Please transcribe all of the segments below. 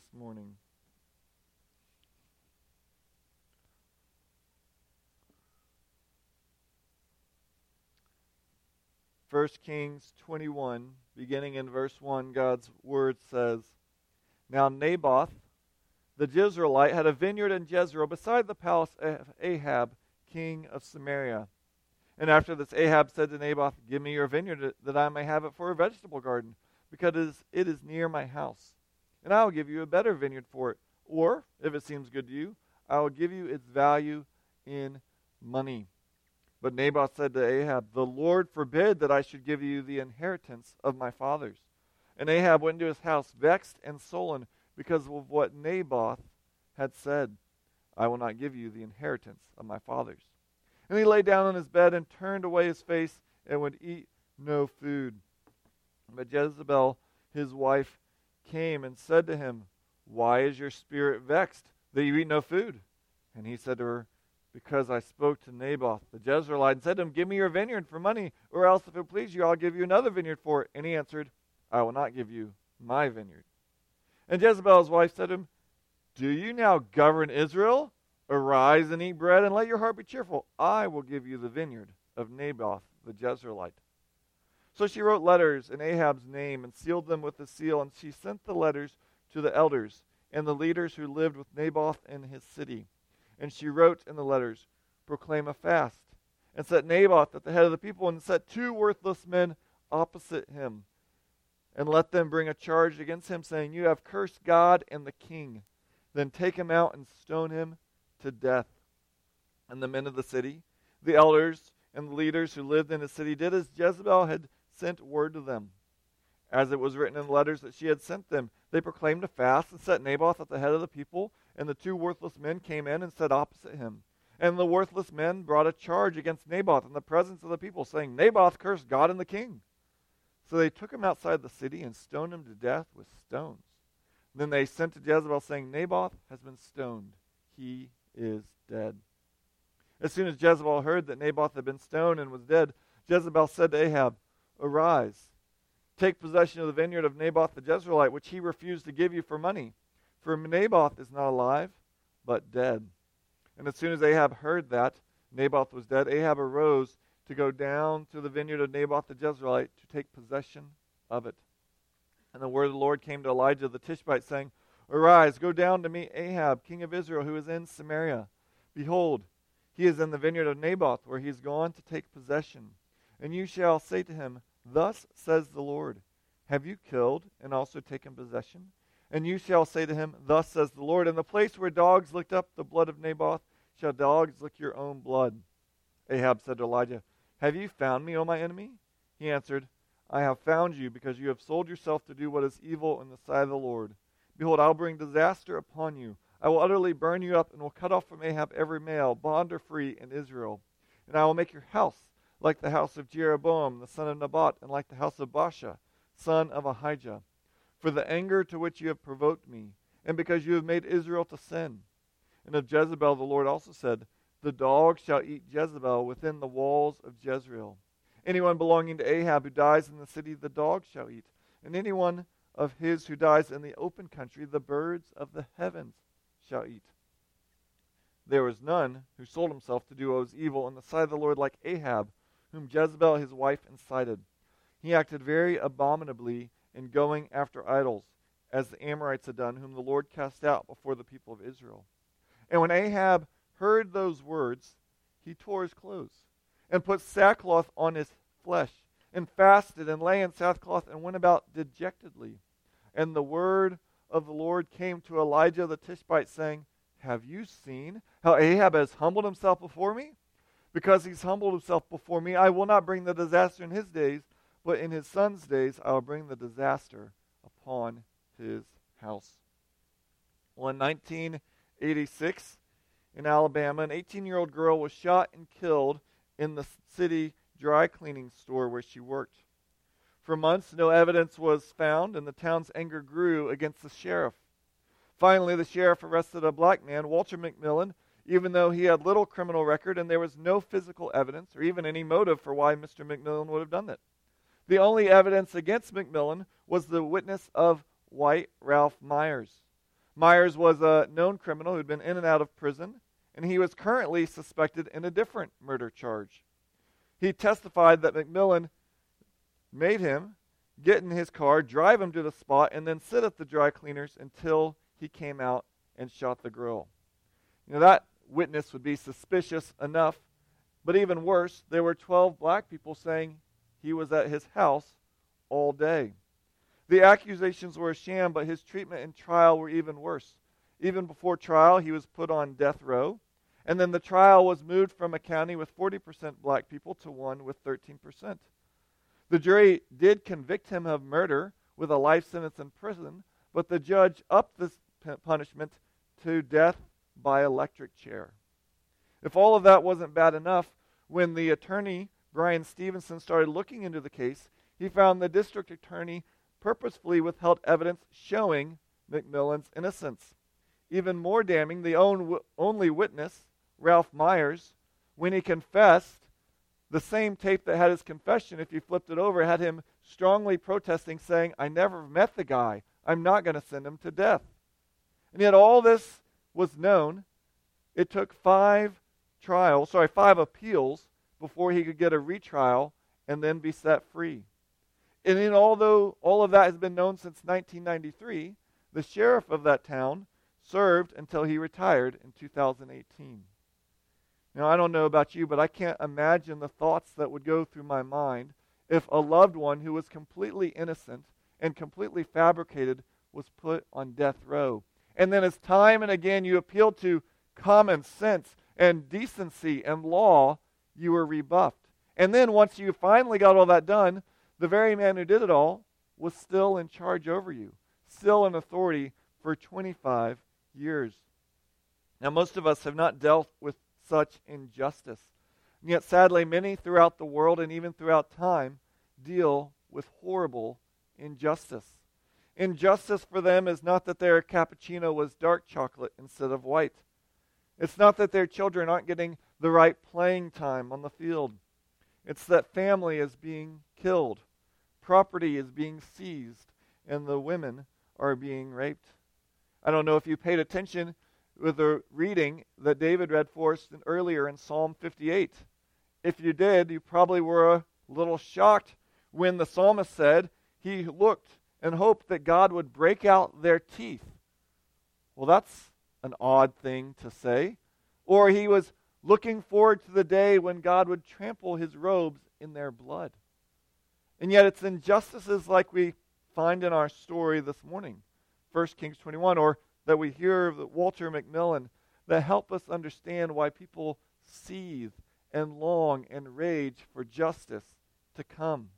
this morning. 1 Kings 21, beginning in verse 1, God's word says, Now Naboth, the Jezreelite, had a vineyard in Jezreel beside the palace of Ahab, king of Samaria. And after this, Ahab said to Naboth, Give me your vineyard that I may have it for a vegetable garden, because it is near my house. And I will give you a better vineyard for it. Or, if it seems good to you, I will give you its value in money. But Naboth said to Ahab, The Lord forbid that I should give you the inheritance of my fathers. And Ahab went into his house vexed and sullen because of what Naboth had said. I will not give you the inheritance of my fathers. And he lay down on his bed and turned away his face and would eat no food. But Jezebel, his wife, came and said to him, Why is your spirit vexed that you eat no food? And he said to her, because I spoke to Naboth the Jezreelite and said to him, Give me your vineyard for money, or else, if it please you, I'll give you another vineyard for it. And he answered, I will not give you my vineyard. And Jezebel's wife said to him, Do you now govern Israel? Arise and eat bread, and let your heart be cheerful. I will give you the vineyard of Naboth the Jezreelite. So she wrote letters in Ahab's name and sealed them with a seal, and she sent the letters to the elders and the leaders who lived with Naboth in his city. And she wrote in the letters, Proclaim a fast, and set Naboth at the head of the people, and set two worthless men opposite him. And let them bring a charge against him, saying, You have cursed God and the king. Then take him out and stone him to death. And the men of the city, the elders, and the leaders who lived in the city did as Jezebel had sent word to them. As it was written in letters that she had sent them, they proclaimed a fast and set Naboth at the head of the people and the two worthless men came in and sat opposite him. And the worthless men brought a charge against Naboth in the presence of the people, saying, Naboth cursed God and the king. So they took him outside the city and stoned him to death with stones. Then they sent to Jezebel, saying, Naboth has been stoned. He is dead. As soon as Jezebel heard that Naboth had been stoned and was dead, Jezebel said to Ahab, Arise, take possession of the vineyard of Naboth the Jezreelite, which he refused to give you for money. For Naboth is not alive, but dead. And as soon as Ahab heard that Naboth was dead, Ahab arose to go down to the vineyard of Naboth the Jezreelite to take possession of it. And the word of the Lord came to Elijah the Tishbite, saying, Arise, go down to meet Ahab, king of Israel, who is in Samaria. Behold, he is in the vineyard of Naboth, where he is gone to take possession. And you shall say to him, Thus says the Lord, Have you killed and also taken possession? And you shall say to him, Thus says the Lord, In the place where dogs licked up the blood of Naboth, shall dogs lick your own blood. Ahab said to Elijah, Have you found me, O my enemy? He answered, I have found you, because you have sold yourself to do what is evil in the sight of the Lord. Behold, I will bring disaster upon you. I will utterly burn you up, and will cut off from Ahab every male, bond or free, in Israel. And I will make your house like the house of Jeroboam, the son of Nebat, and like the house of Baasha, son of Ahijah for the anger to which you have provoked me, and because you have made Israel to sin. And of Jezebel the Lord also said, The dog shall eat Jezebel within the walls of Jezreel. Anyone belonging to Ahab who dies in the city, the dog shall eat. And anyone of his who dies in the open country, the birds of the heavens shall eat. There was none who sold himself to do what was evil in the sight of the Lord like Ahab, whom Jezebel his wife incited. He acted very abominably in going after idols, as the Amorites had done, whom the Lord cast out before the people of Israel. And when Ahab heard those words, he tore his clothes and put sackcloth on his flesh and fasted and lay in sackcloth and went about dejectedly. And the word of the Lord came to Elijah the Tishbite, saying, Have you seen how Ahab has humbled himself before me? Because he's humbled himself before me, I will not bring the disaster in his days, but in his son's days I will bring the disaster upon his house. Well, in 1986, in Alabama, an 18 year old girl was shot and killed in the city dry cleaning store where she worked. For months, no evidence was found, and the town's anger grew against the sheriff. Finally, the sheriff arrested a black man, Walter McMillan, even though he had little criminal record and there was no physical evidence or even any motive for why Mr. McMillan would have done that. The only evidence against McMillan was the witness of white Ralph Myers. Myers was a known criminal who'd been in and out of prison, and he was currently suspected in a different murder charge. He testified that McMillan made him get in his car, drive him to the spot, and then sit at the dry cleaners until he came out and shot the girl. You know, that witness would be suspicious enough, but even worse, there were 12 black people saying he was at his house all day. The accusations were a sham, but his treatment and trial were even worse. Even before trial, he was put on death row. And then the trial was moved from a county with 40% black people to one with 13%. The jury did convict him of murder with a life sentence in prison, but the judge upped this punishment to death by electric chair. If all of that wasn't bad enough, when the attorney, Bryan Stevenson, started looking into the case, he found the district attorney purposefully withheld evidence showing McMillan's innocence. Even more damning, the only witness, Ralph Myers, when he confessed, the same tape that had his confession, if you flipped it over, had him strongly protesting, saying, I never met the guy. I'm not going to send him to death. And yet, all this was known. It took five trials, sorry, five appeals before he could get a retrial and then be set free. And in although all of that has been known since 1993, the sheriff of that town served until he retired in 2018. Now, I don't know about you, but I can't imagine the thoughts that would go through my mind if a loved one who was completely innocent and completely fabricated was put on death row. And then, as time and again you appealed to common sense and decency and law, you were rebuffed. And then, once you finally got all that done, the very man who did it all was still in charge over you, still in authority for 25 years. Now, most of us have not dealt with such injustice. And yet, sadly, many throughout the world and even throughout time deal with horrible injustice. Injustice for them is not that their cappuccino was dark chocolate instead of white. It's not that their children aren't getting the right playing time on the field. It's that family is being killed, property is being seized, and the women are being raped. I don't know if you paid attention with the reading that David read for us earlier in Psalm 58. If you did, you probably were a little shocked when the psalmist said he looked and hoped that God would break out their teeth. Well, that's an odd thing to say. Or he was looking forward to the day when God would trample his robes in their blood. And yet, it's injustices like we find in our story this morning, 1 Kings 21, or that we hear of Walter McMillan that help us understand why people seethe and long and rage for justice to come.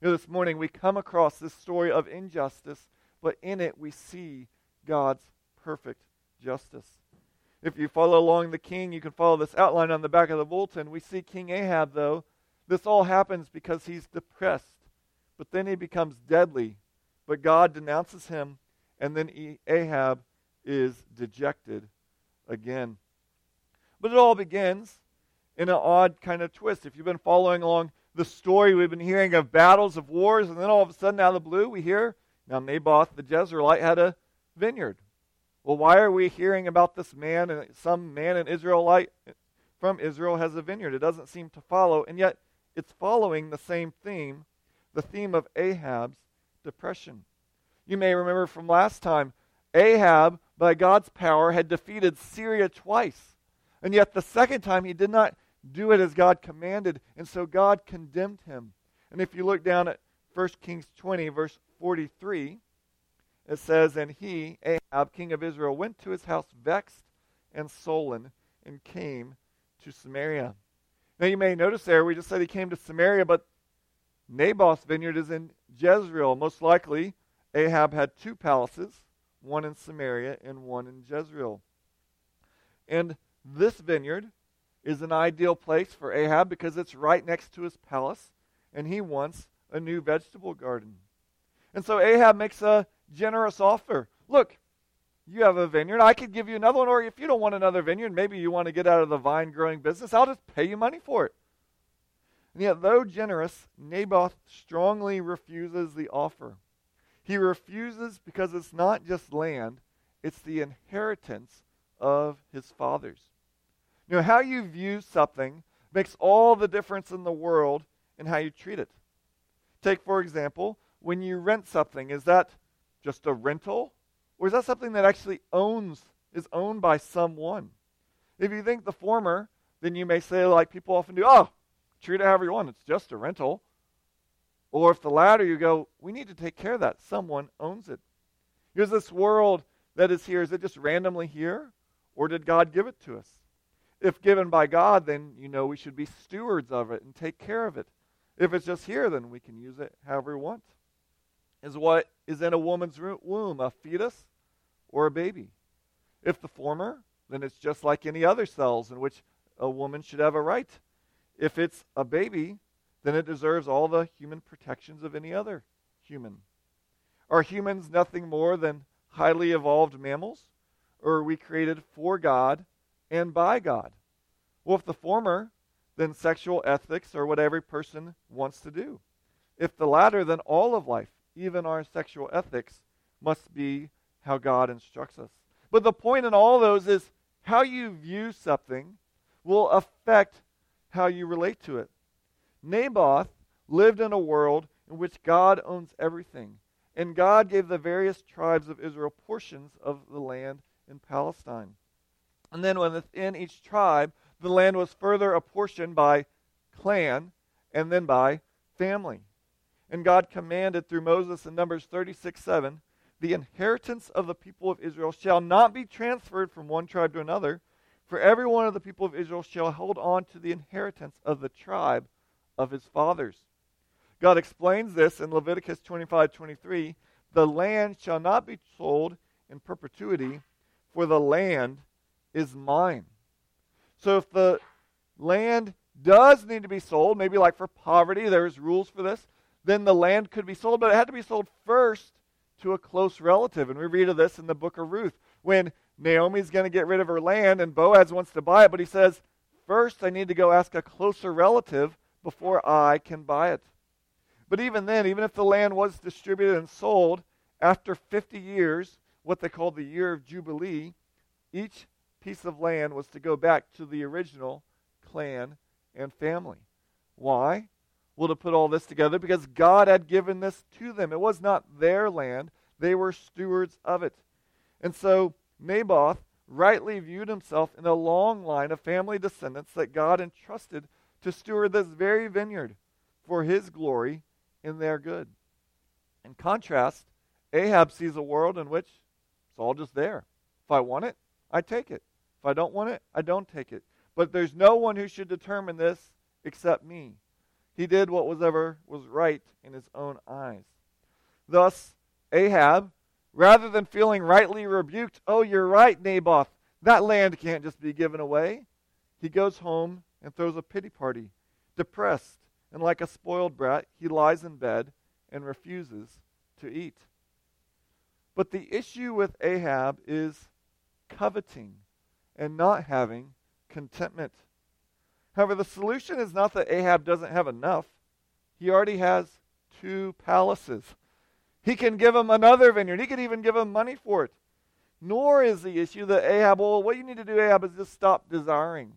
You know, this morning we come across this story of injustice, but in it we see God's perfect justice. If you follow along the king, you can follow this outline on the back of the bulletin. We see King Ahab, though. This all happens because he's depressed, but then he becomes deadly. But God denounces him and then Ahab is dejected again. But it all begins in an odd kind of twist. If you've been following along the story, we've been hearing of battles, of wars, and then all of a sudden, out of the blue, we hear now Naboth the Jezreelite had a vineyard. Well, why are we hearing about this man and some man in Israelite from Israel has a vineyard? It doesn't seem to follow, and yet it's following the same theme, the theme of Ahab's depression. You may remember from last time, Ahab, by God's power, had defeated Syria twice. And yet the second time he did not do it as God commanded, and so God condemned him. And if you look down at 1 Kings 20, verse 43, it says, And he, Ahab, king of Israel, went to his house vexed and sullen and came to Samaria. Now you may notice there, we just said he came to Samaria, but Naboth's vineyard is in Jezreel. Most likely, Ahab had two palaces, one in Samaria and one in Jezreel. And this vineyard is an ideal place for Ahab because it's right next to his palace, and he wants a new vegetable garden. And so Ahab makes a generous offer. Look, you have a vineyard. I could give you another one, or if you don't want another vineyard, maybe you want to get out of the vine growing business, I'll just pay you money for it. And yet, though generous, Naboth strongly refuses the offer. He refuses because it's not just land, it's the inheritance of his fathers. You know, how you view something makes all the difference in the world in how you treat it. Take, for example, when you rent something, is that just a rental? Or is that something that actually owns, is owned by someone? If you think the former, then you may say, like people often do, oh, treat it however you want, it's just a rental. Or if the latter, you go, we need to take care of that. Someone owns it. Here's this world that is here. Is it just randomly here? Or did God give it to us? If given by God, then you know we should be stewards of it and take care of it. If it's just here, then we can use it however we want. Is what is in a woman's womb a fetus or a baby? If the former, then it's just like any other cells in which a woman should have a right. If it's a baby, then it deserves all the human protections of any other human. Are humans nothing more than highly evolved mammals? Or are we created for God and by God? Well, if the former, then sexual ethics are what every person wants to do. If the latter, then all of life, even our sexual ethics, must be how God instructs us. But the point in all those is how you view something will affect how you relate to it. Naboth lived in a world in which God owns everything, and God gave the various tribes of Israel portions of the land in Palestine. And then within each tribe, the land was further apportioned by clan and then by family. And God commanded through Moses in Numbers 36 7 the inheritance of the people of Israel shall not be transferred from one tribe to another, for every one of the people of Israel shall hold on to the inheritance of the tribe of his fathers. God explains this in Leviticus 25 23. The land shall not be sold in perpetuity, for the land is mine. So if the land does need to be sold, maybe like for poverty, there's rules for this, then the land could be sold, but it had to be sold first to a close relative. And we read of this in the book of Ruth when Naomi's going to get rid of her land and Boaz wants to buy it, but he says, First, I need to go ask a closer relative before I can buy it. But even then, even if the land was distributed and sold, after 50 years, what they called the year of Jubilee, each piece of land was to go back to the original clan and family. Why? Well, to put all this together, because God had given this to them. It was not their land, they were stewards of it. And so Naboth rightly viewed himself in a long line of family descendants that God entrusted to steward this very vineyard for his glory and their good. In contrast, Ahab sees a world in which it's all just there. If I want it, I take it. If I don't want it, I don't take it. But there's no one who should determine this except me. He did what was ever was right in his own eyes. Thus, Ahab, rather than feeling rightly rebuked, oh, you're right, Naboth, that land can't just be given away, he goes home and throws a pity party. Depressed and like a spoiled brat, he lies in bed and refuses to eat. But the issue with Ahab is coveting and not having contentment. However, the solution is not that Ahab doesn't have enough. He already has two palaces. He can give him another vineyard. He could even give him money for it. Nor is the issue that Ahab, well, what you need to do, Ahab, is just stop desiring.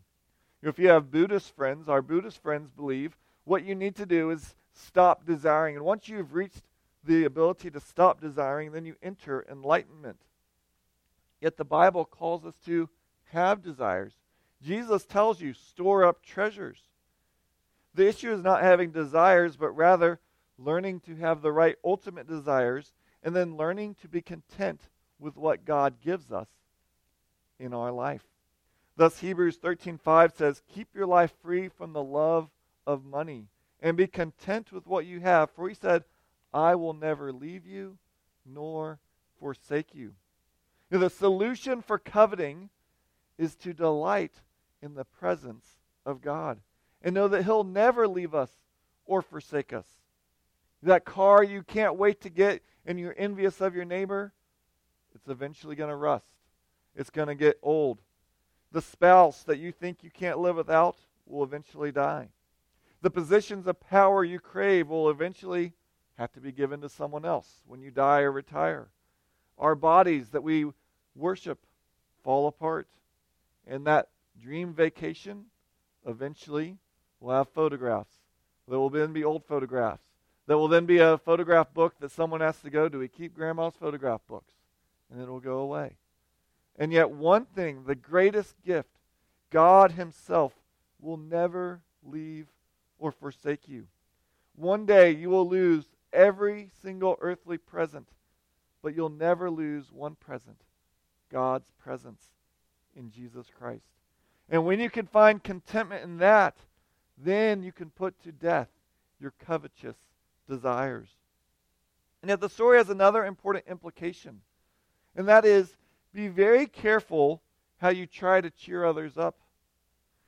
If you have Buddhist friends, our Buddhist friends believe what you need to do is stop desiring. And once you've reached the ability to stop desiring, then you enter enlightenment. Yet the Bible calls us to have desires. Jesus tells you, store up treasures. The issue is not having desires, but rather learning to have the right ultimate desires and then learning to be content with what God gives us in our life. Thus Hebrews 13:5 says, "Keep your life free from the love of money and be content with what you have, for he said, I will never leave you nor forsake you." Now, the solution for coveting is to delight in the presence of God and know that he'll never leave us or forsake us. That car you can't wait to get and you're envious of your neighbor, it's eventually going to rust. It's going to get old. The spouse that you think you can't live without will eventually die. The positions of power you crave will eventually have to be given to someone else when you die or retire. Our bodies that we worship fall apart. And that dream vacation eventually will have photographs. There will then be old photographs. There will then be a photograph book that someone has to go, do we keep grandma's photograph books? And it will go away. And yet, one thing, the greatest gift, God Himself will never leave or forsake you. One day you will lose every single earthly present, but you'll never lose one present God's presence in Jesus Christ. And when you can find contentment in that, then you can put to death your covetous desires. And yet the story has another important implication, and that is be very careful how you try to cheer others up.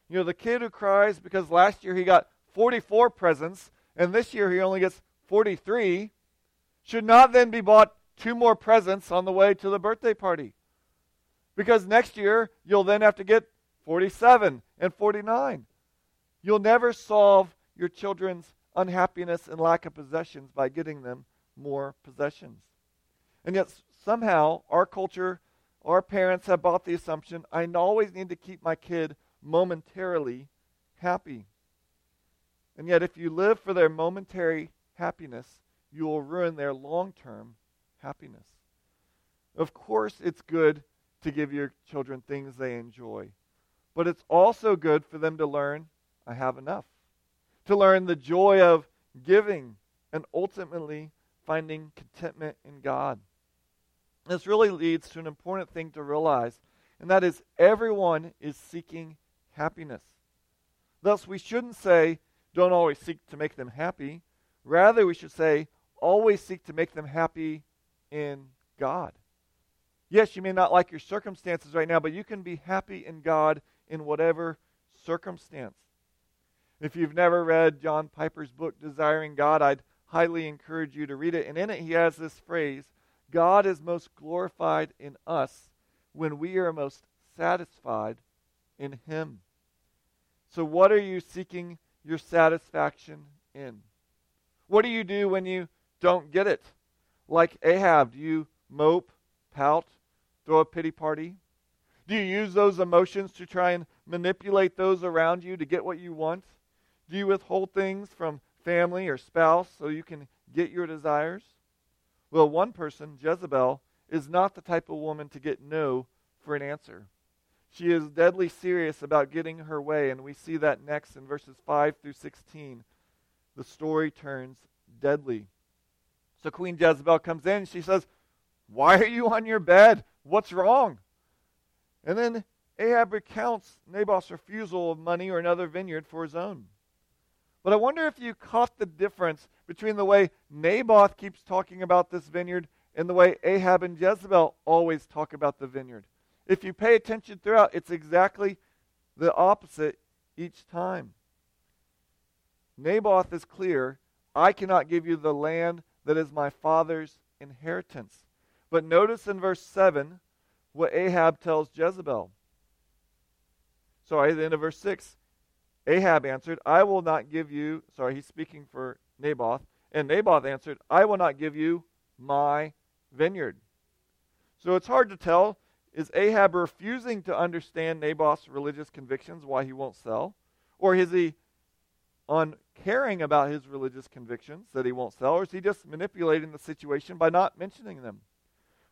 You know, the kid who cries because last year he got 44 presents and this year he only gets 43 should not then be bought two more presents on the way to the birthday party. Because next year you'll then have to get 47 and 49. You'll never solve your children's unhappiness and lack of possessions by getting them more possessions. And yet, somehow, our culture, our parents have bought the assumption I always need to keep my kid momentarily happy. And yet, if you live for their momentary happiness, you will ruin their long term happiness. Of course, it's good to give your children things they enjoy, but it's also good for them to learn, I have enough. To learn the joy of giving and ultimately finding contentment in God. This really leads to an important thing to realize, and that is everyone is seeking happiness. Thus, we shouldn't say, don't always seek to make them happy. Rather, we should say, always seek to make them happy in God. Yes, you may not like your circumstances right now, but you can be happy in God in whatever circumstance. If you've never read John Piper's book, Desiring God, I'd highly encourage you to read it. And in it, he has this phrase God is most glorified in us when we are most satisfied in Him. So, what are you seeking your satisfaction in? What do you do when you don't get it? Like Ahab, do you mope, pout, throw a pity party? Do you use those emotions to try and manipulate those around you to get what you want? Do you withhold things from family or spouse so you can get your desires? Well, one person, Jezebel, is not the type of woman to get no for an answer. She is deadly serious about getting her way, and we see that next in verses 5 through 16. The story turns deadly. So Queen Jezebel comes in, she says, Why are you on your bed? What's wrong? And then Ahab recounts Naboth's refusal of money or another vineyard for his own. But I wonder if you caught the difference between the way Naboth keeps talking about this vineyard and the way Ahab and Jezebel always talk about the vineyard. If you pay attention throughout, it's exactly the opposite each time. Naboth is clear I cannot give you the land that is my father's inheritance. But notice in verse 7 what Ahab tells Jezebel. Sorry, at the end of verse 6. Ahab answered, I will not give you, sorry, he's speaking for Naboth. And Naboth answered, I will not give you my vineyard. So it's hard to tell is Ahab refusing to understand Naboth's religious convictions, why he won't sell? Or is he uncaring about his religious convictions that he won't sell? Or is he just manipulating the situation by not mentioning them?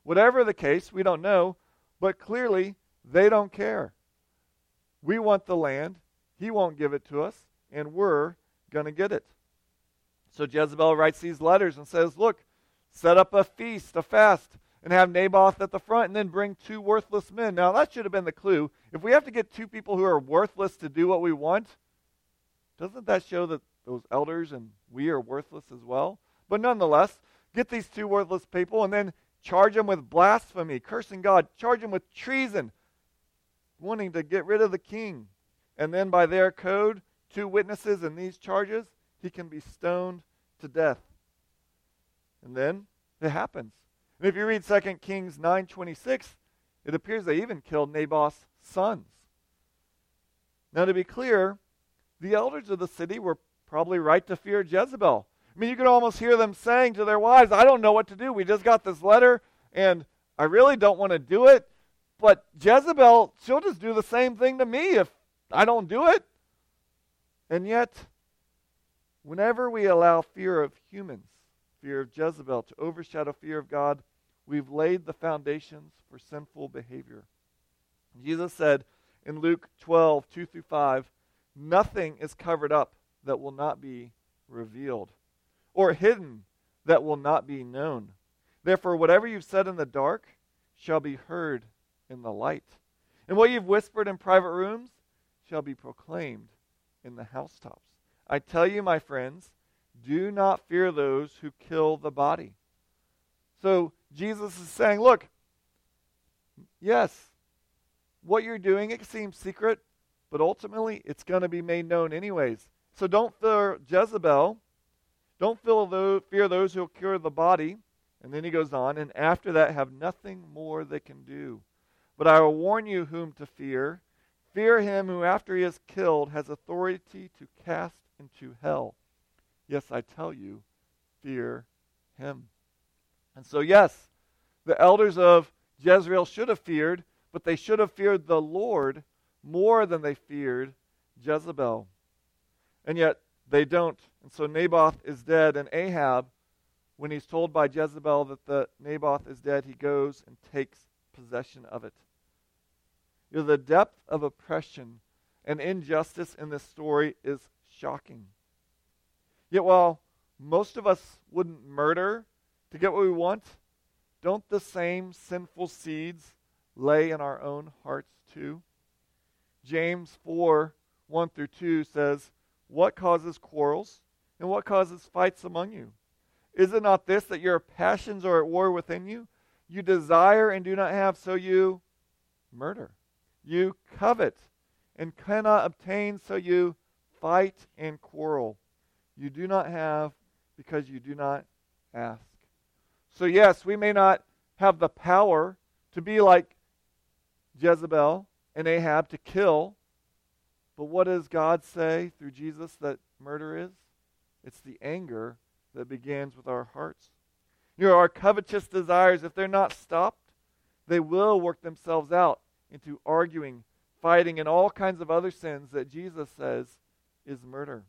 Whatever the case, we don't know, but clearly they don't care. We want the land, he won't give it to us, and we're going to get it. So Jezebel writes these letters and says, Look, set up a feast, a fast and have Naboth at the front and then bring two worthless men. Now, that should have been the clue. If we have to get two people who are worthless to do what we want, doesn't that show that those elders and we are worthless as well? But nonetheless, get these two worthless people and then charge him with blasphemy, cursing God, charge him with treason, wanting to get rid of the king. And then by their code, two witnesses in these charges, he can be stoned to death. And then it happens. And if you read 2 Kings 9:26, it appears they even killed Naboth's sons. Now to be clear, the elders of the city were probably right to fear Jezebel. I mean, you could almost hear them saying to their wives, I don't know what to do. We just got this letter, and I really don't want to do it, but Jezebel, she'll just do the same thing to me if I don't do it. And yet, whenever we allow fear of humans, fear of Jezebel, to overshadow fear of God, we've laid the foundations for sinful behavior. Jesus said in Luke 12, 2 through 5, Nothing is covered up that will not be revealed, or hidden that will not be known. Therefore, whatever you've said in the dark shall be heard in the light, and what you've whispered in private rooms shall be proclaimed in the housetops. I tell you, my friends, do not fear those who kill the body. So, Jesus is saying, look, yes, what you're doing, it seems secret, but ultimately it's going to be made known anyways. So don't fear Jezebel. Don't fear those who will cure the body. And then he goes on, and after that have nothing more they can do. But I will warn you whom to fear. Fear him who, after he is killed, has authority to cast into hell. Yes, I tell you, fear him. And so, yes, the elders of Jezreel should have feared, but they should have feared the Lord more than they feared Jezebel. And yet they don't. And so Naboth is dead, and Ahab, when he's told by Jezebel that the Naboth is dead, he goes and takes possession of it. You know, the depth of oppression and injustice in this story is shocking. Yet while most of us wouldn't murder to get what we want, don't the same sinful seeds lay in our own hearts too? James 4 1 through 2 says, What causes quarrels and what causes fights among you? Is it not this that your passions are at war within you? You desire and do not have, so you murder. You covet and cannot obtain, so you fight and quarrel. You do not have because you do not ask. So, yes, we may not have the power to be like Jezebel and Ahab to kill. But what does God say through Jesus that murder is? It's the anger that begins with our hearts. You know, our covetous desires, if they're not stopped, they will work themselves out into arguing, fighting, and all kinds of other sins that Jesus says is murder.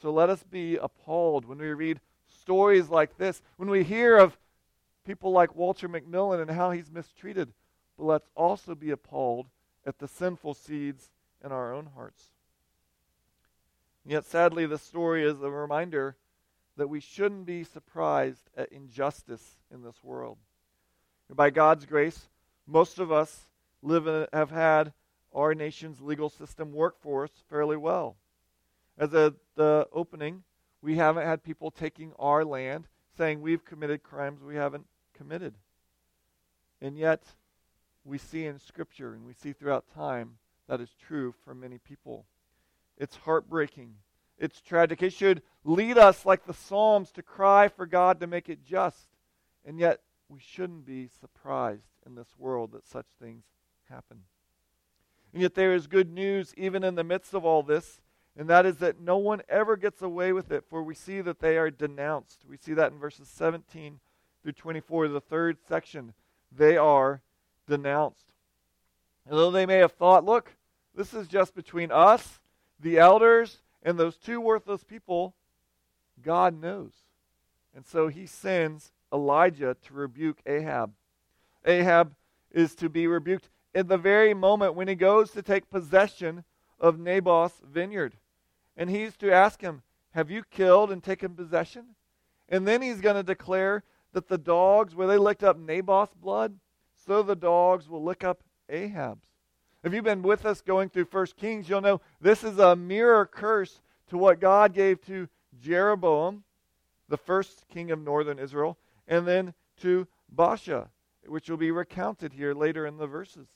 So let us be appalled when we read stories like this, when we hear of people like Walter McMillan and how he's mistreated but let's also be appalled at the sinful seeds in our own hearts. Yet, sadly, this story is a reminder that we shouldn't be surprised at injustice in this world. And By God's grace, most of us live in, have had our nation's legal system work for us fairly well. As a, the opening, we haven't had people taking our land saying we've committed crimes we haven't committed. And yet, we see in Scripture and we see throughout time that is true for many people. It's heartbreaking. It's tragic. It should lead us, like the Psalms, to cry for God to make it just. And yet, we shouldn't be surprised in this world that such things happen. And yet, there is good news even in the midst of all this, and that is that no one ever gets away with it, for we see that they are denounced. We see that in verses 17 through 24, the third section. They are denounced. And though they may have thought, look, this is just between us, the elders, and those two worthless people, God knows. And so he sends Elijah to rebuke Ahab. Ahab is to be rebuked in the very moment when he goes to take possession of Naboth's vineyard. And he's to ask him, Have you killed and taken possession? And then he's going to declare that the dogs, where they licked up Naboth's blood, so the dogs will lick up Ahab's. If you've been with us going through First Kings, you'll know this is a mirror curse to what God gave to Jeroboam, the first king of northern Israel, and then to Baasha, which will be recounted here later in the verses.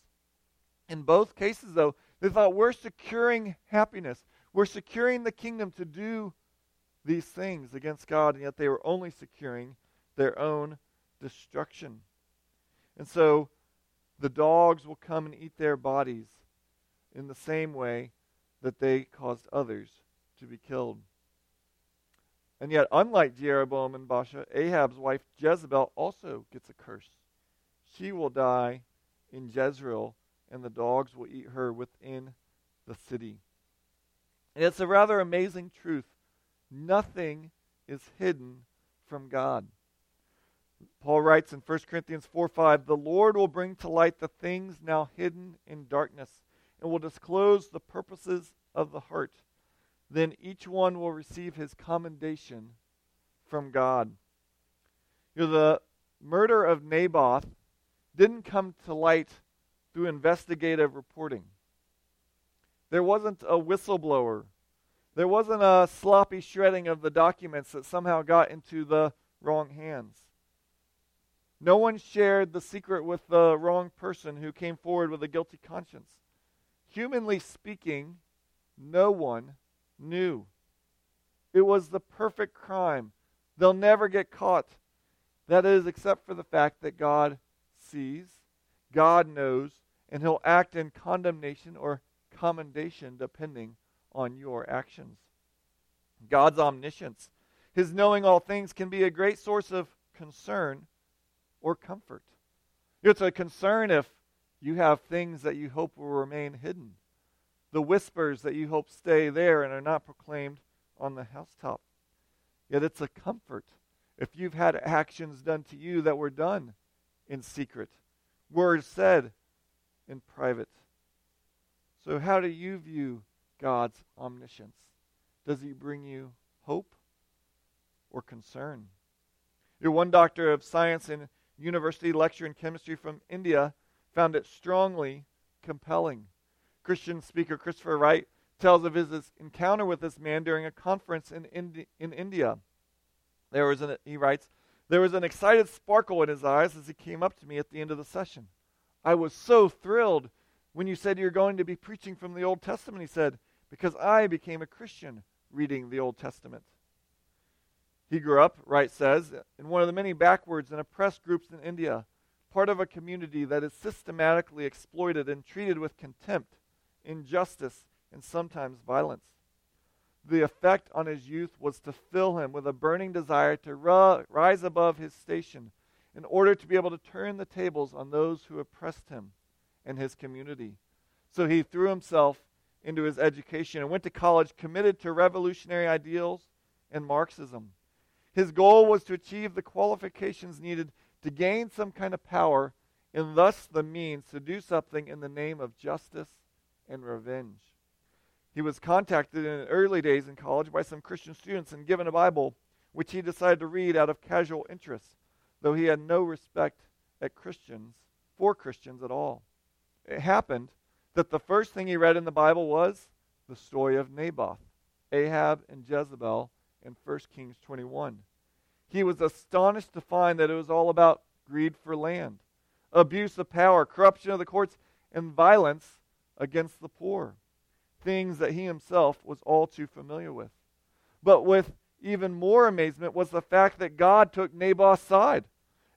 In both cases, though, they thought we're securing happiness. We're securing the kingdom to do these things against God, and yet they were only securing their own destruction. And so the dogs will come and eat their bodies in the same way that they caused others to be killed. And yet, unlike Jeroboam and Baasha, Ahab's wife Jezebel also gets a curse. She will die in Jezreel, and the dogs will eat her within the city. And it's a rather amazing truth. Nothing is hidden from God. Paul writes in 1 Corinthians 4 5, The Lord will bring to light the things now hidden in darkness and will disclose the purposes of the heart. Then each one will receive his commendation from God. You know, the murder of Naboth didn't come to light through investigative reporting. There wasn't a whistleblower. There wasn't a sloppy shredding of the documents that somehow got into the wrong hands. No one shared the secret with the wrong person who came forward with a guilty conscience. Humanly speaking, no one knew. It was the perfect crime. They'll never get caught. That is, except for the fact that God sees, God knows, and He'll act in condemnation or commendation depending on your actions. God's omniscience, His knowing all things, can be a great source of concern or comfort. It's a concern if you have things that you hope will remain hidden, the whispers that you hope stay there and are not proclaimed on the housetop. Yet it's a comfort if you've had actions done to you that were done in secret, words said in private. So, how do you view God's omniscience? Does he bring you hope or concern? Your one doctor of science and university lecture in chemistry from India found it strongly compelling. Christian speaker Christopher Wright tells of his encounter with this man during a conference in, Indi- in India. There was an, he writes, there was an excited sparkle in his eyes as he came up to me at the end of the session. I was so thrilled when you said you're going to be preaching from the Old Testament, he said, because I became a Christian reading the Old Testament. He grew up, Wright says, in one of the many backwards and oppressed groups in India, part of a community that is systematically exploited and treated with contempt, injustice, and sometimes violence. The effect on his youth was to fill him with a burning desire to ru- rise above his station in order to be able to turn the tables on those who oppressed him and his community. So he threw himself into his education and went to college committed to revolutionary ideals and Marxism. His goal was to achieve the qualifications needed to gain some kind of power and thus the means to do something in the name of justice and revenge. He was contacted in early days in college by some Christian students and given a Bible, which he decided to read out of casual interest, though he had no respect at Christians for Christians at all. It happened that the first thing he read in the Bible was the story of Naboth, Ahab, and Jezebel, in 1 Kings 21. He was astonished to find that it was all about greed for land, abuse of power, corruption of the courts, and violence against the poor. Things that he himself was all too familiar with. But with even more amazement was the fact that God took Naboth's side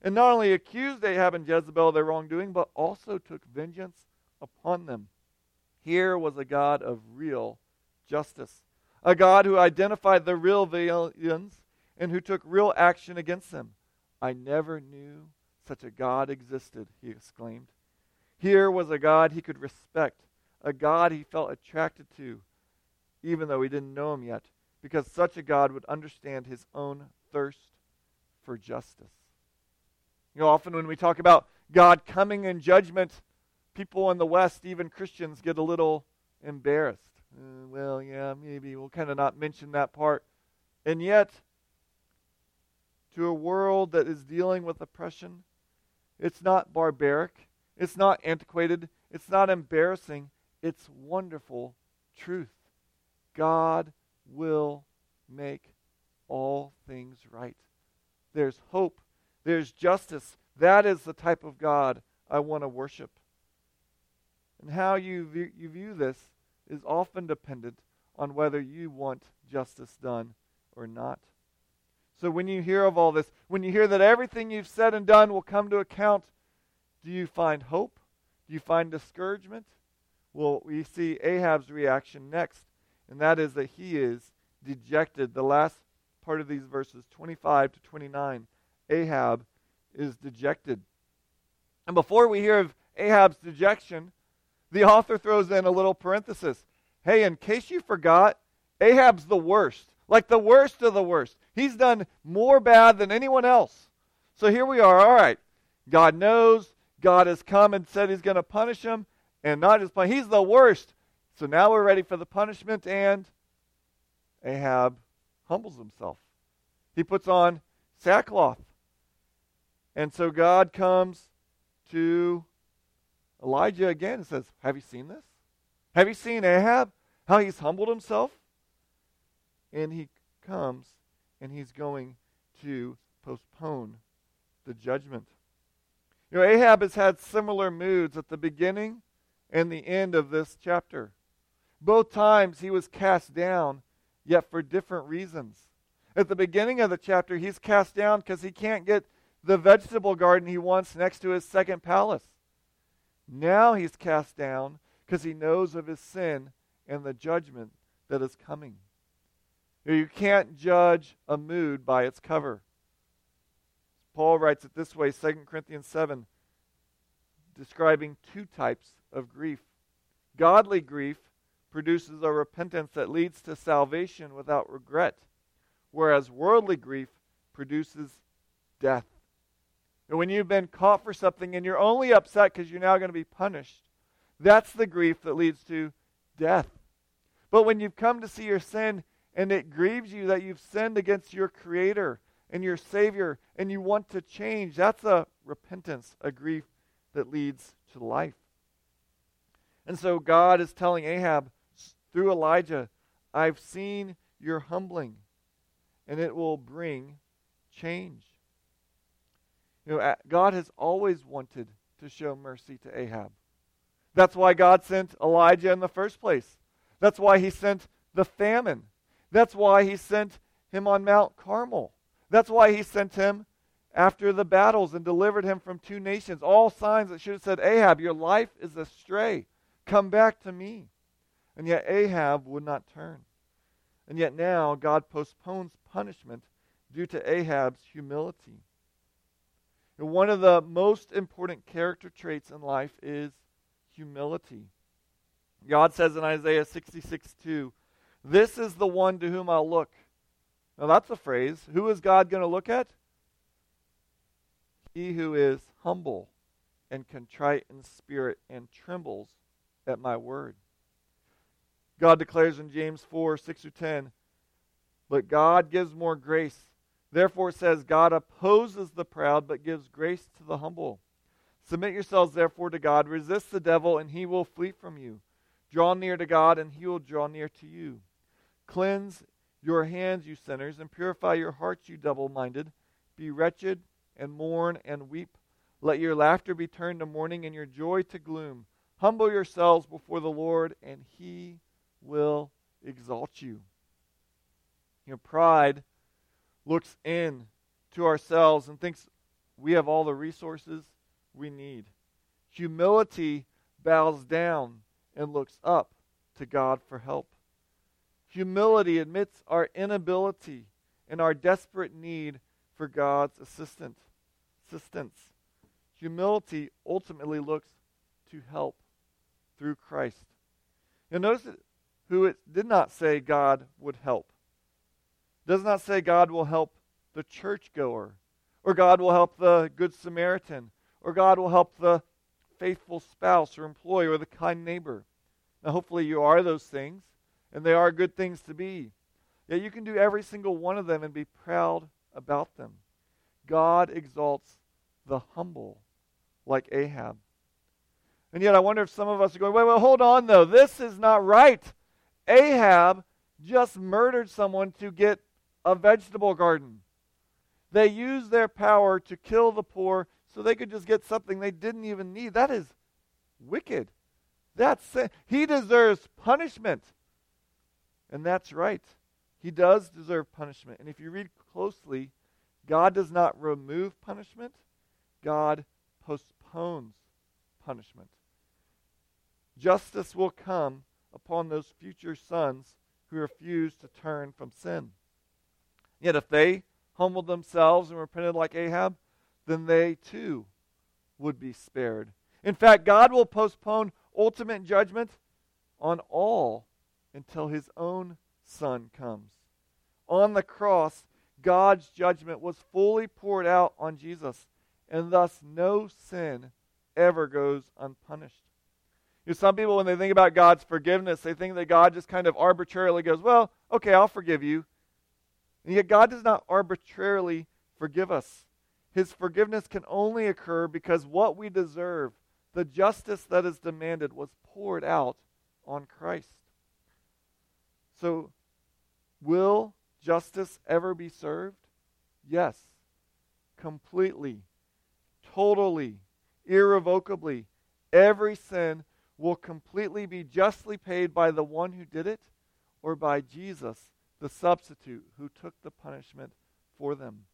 and not only accused Ahab and Jezebel of their wrongdoing, but also took vengeance upon them. Here was a God of real justice a God who identified the real villains and who took real action against them. I never knew such a God existed, he exclaimed. Here was a God he could respect, a God he felt attracted to, even though he didn't know him yet, because such a God would understand his own thirst for justice. You know, often when we talk about God coming in judgment, people in the West, even Christians, get a little embarrassed. Uh, well, yeah, maybe we'll kind of not mention that part. And yet, to a world that is dealing with oppression, it's not barbaric, it's not antiquated, it's not embarrassing, it's wonderful truth. God will make all things right. There's hope, there's justice. That is the type of God I want to worship. And how you view, you view this is often dependent on whether you want justice done or not. So when you hear of all this, when you hear that everything you've said and done will come to account, do you find hope? Do you find discouragement? Well, we see Ahab's reaction next, and that is that he is dejected. The last part of these verses, 25 to 29, Ahab is dejected. And before we hear of Ahab's dejection, the author throws in a little parenthesis. Hey, in case you forgot, Ahab's the worst. Like the worst of the worst. He's done more bad than anyone else. So here we are. All right. God knows. God has come and said he's going to punish him. And not just punish. He's the worst. So now we're ready for the punishment. And Ahab humbles himself. He puts on sackcloth. And so God comes to Elijah again and says, Have you seen this? Have you seen Ahab? How he's humbled himself? And he comes and he's going to postpone the judgment. You know, Ahab has had similar moods at the beginning and the end of this chapter. Both times he was cast down, yet for different reasons. At the beginning of the chapter, he's cast down because he can't get the vegetable garden he wants next to his second palace. Now he's cast down because he knows of his sin and the judgment that is coming. You can't judge a mood by its cover. Paul writes it this way 2 Corinthians 7, describing two types of grief. Godly grief produces a repentance that leads to salvation without regret, whereas worldly grief produces death. And when you've been caught for something and you're only upset because you're now going to be punished, that's the grief that leads to death. But when you've come to see your sin and it grieves you that you've sinned against your Creator and your Savior and you want to change, that's a repentance, a grief that leads to life. And so God is telling Ahab through Elijah, I've seen your humbling, and it will bring change. You know, God has always wanted to show mercy to Ahab. That's why God sent Elijah in the first place. That's why he sent the famine. That's why he sent him on Mount Carmel. That's why he sent him after the battles and delivered him from two nations. All signs that should have said, Ahab, your life is astray. Come back to me. And yet Ahab would not turn. And yet now God postpones punishment due to Ahab's humility. And one of the most important character traits in life is humility. God says in Isaiah 66 2, This is the one to whom I'll look. Now that's a phrase. Who is God going to look at? He who is humble and contrite in spirit and trembles at my word. God declares in James 4 6 through 10, But God gives more grace. Therefore, says, God opposes the proud, but gives grace to the humble. Submit yourselves, therefore, to God. Resist the devil, and he will flee from you. Draw near to God, and he will draw near to you. Cleanse your hands, you sinners, and purify your hearts, you double minded. Be wretched, and mourn, and weep. Let your laughter be turned to mourning, and your joy to gloom. Humble yourselves before the Lord, and he will exalt you. You know, pride looks in to ourselves and thinks we have all the resources we need. Humility bows down and looks up to God for help. Humility admits our inability and our desperate need for God's assistance. assistance. Humility ultimately looks to help through Christ. You'll notice who it did not say God would help. Does not say God will help the churchgoer, or God will help the good Samaritan, or God will help the faithful spouse or employee or the kind neighbor. Now, hopefully, you are those things, and they are good things to be. Yet you can do every single one of them and be proud about them. God exalts the humble, like Ahab. And yet, I wonder if some of us are going, wait, wait, hold on, though. This is not right. Ahab just murdered someone to get a vegetable garden. They used their power to kill the poor so they could just get something they didn't even need. That is wicked. That's he deserves punishment. And that's right. He does deserve punishment. And if you read closely, God does not remove punishment. God postpones punishment. Justice will come upon those future sons who refuse to turn from sin. Yet if they humbled themselves and repented like Ahab, then they too would be spared. In fact, God will postpone ultimate judgment on all until his own Son comes. On the cross, God's judgment was fully poured out on Jesus, and thus no sin ever goes unpunished. You know, some people, when they think about God's forgiveness, they think that God just kind of arbitrarily goes, Well, okay, I'll forgive you. And yet, God does not arbitrarily forgive us. His forgiveness can only occur because what we deserve, the justice that is demanded, was poured out on Christ. So, will justice ever be served? Yes. Completely, totally, irrevocably. Every sin will completely be justly paid by the one who did it or by Jesus, the substitute who took the punishment for them.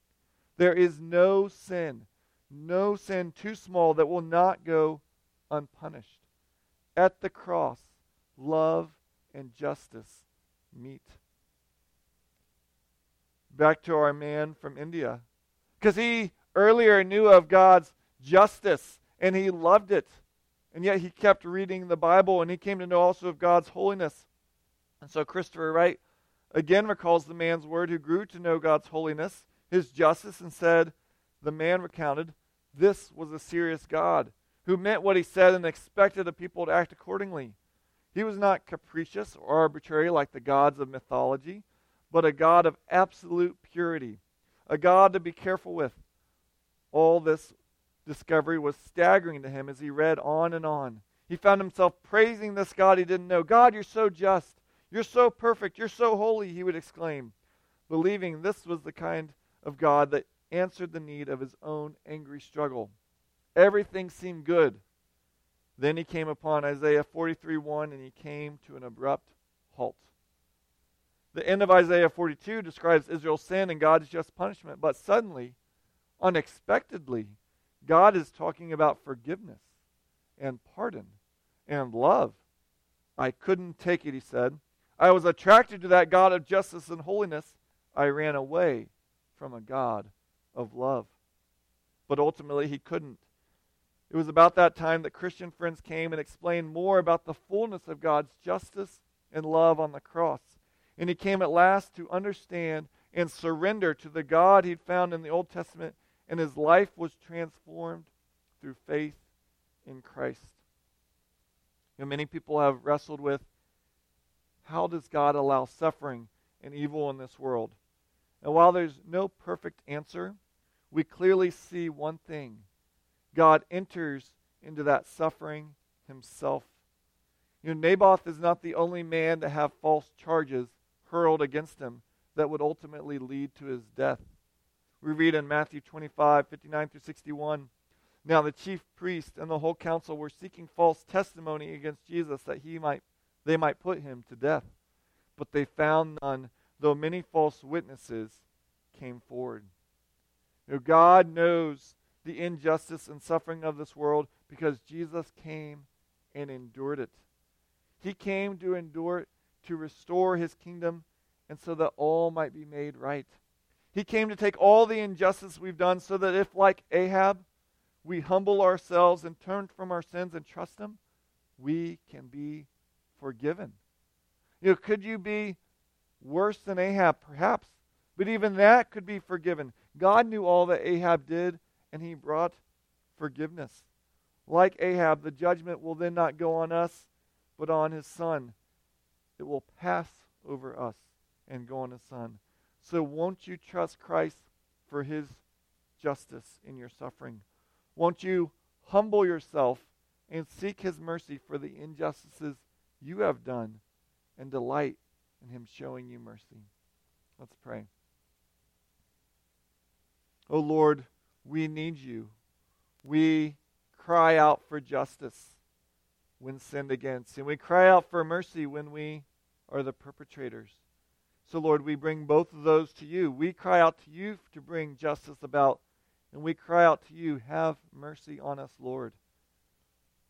There is no sin, no sin too small that will not go unpunished. At the cross, love and justice meet. Back to our man from India. Because he earlier knew of God's justice and he loved it. And yet he kept reading the Bible and he came to know also of God's holiness. And so Christopher Wright again recalls the man's word who grew to know God's holiness, his justice, and said, The man recounted, this was a serious God who meant what he said and expected the people to act accordingly. He was not capricious or arbitrary like the gods of mythology, but a God of absolute purity, a God to be careful with. All this discovery was staggering to him as he read on and on. He found himself praising this God he didn't know. God, you're so just. You're so perfect. You're so holy, he would exclaim, believing this was the kind of God that answered the need of his own angry struggle. Everything seemed good then he came upon Isaiah 43 1 and he came to an abrupt halt. The end of Isaiah 42 describes Israel's sin and God's just punishment, but suddenly, unexpectedly, God is talking about forgiveness and pardon and love. I couldn't take it, he said. I was attracted to that God of justice and holiness. I ran away from a God of love. But ultimately, he couldn't. It was about that time that Christian friends came and explained more about the fullness of God's justice and love on the cross. And he came at last to understand and surrender to the God he'd found in the Old Testament, and his life was transformed through faith in Christ. You know, many people have wrestled with how does God allow suffering and evil in this world? And while there's no perfect answer, we clearly see one thing God enters into that suffering himself. You know, Naboth is not the only man to have false charges hurled against him that would ultimately lead to his death. We read in Matthew 25, 59 through 61. Now the chief priest and the whole council were seeking false testimony against Jesus that he might they might put him to death. But they found none, though many false witnesses came forward. You know, God knows the injustice and suffering of this world because Jesus came and endured it. He came to endure it, to restore his kingdom, and so that all might be made right. He came to take all the injustice we've done so that if, like Ahab, we humble ourselves and turn from our sins and trust him, we can be forgiven. You know, could you be worse than Ahab? Perhaps. But even that could be forgiven. God knew all that Ahab did, and he brought forgiveness. Like Ahab, the judgment will then not go on us, but on his son. It will pass over us and go on his son. So won't you trust Christ for his justice in your suffering? Won't you humble yourself and seek his mercy for the injustices you have done and delight in him showing you mercy? Let's pray. O oh Lord, we need you. We cry out for justice when sinned against, and we cry out for mercy when we are the perpetrators. So, Lord, we bring both of those to you. We cry out to you to bring justice about, and we cry out to you, have mercy on us, Lord.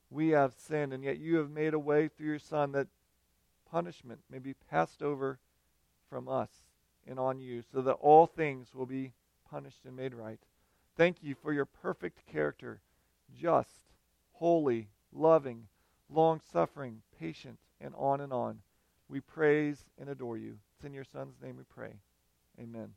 We have sinned, and yet you have made a way through your Son that punishment may be passed over from us and on you, so that all things will be punished and made right. Thank you for your perfect character, just, holy, loving, long suffering, patient, and on and on. We praise and adore you. It's in your Son's name we pray. Amen.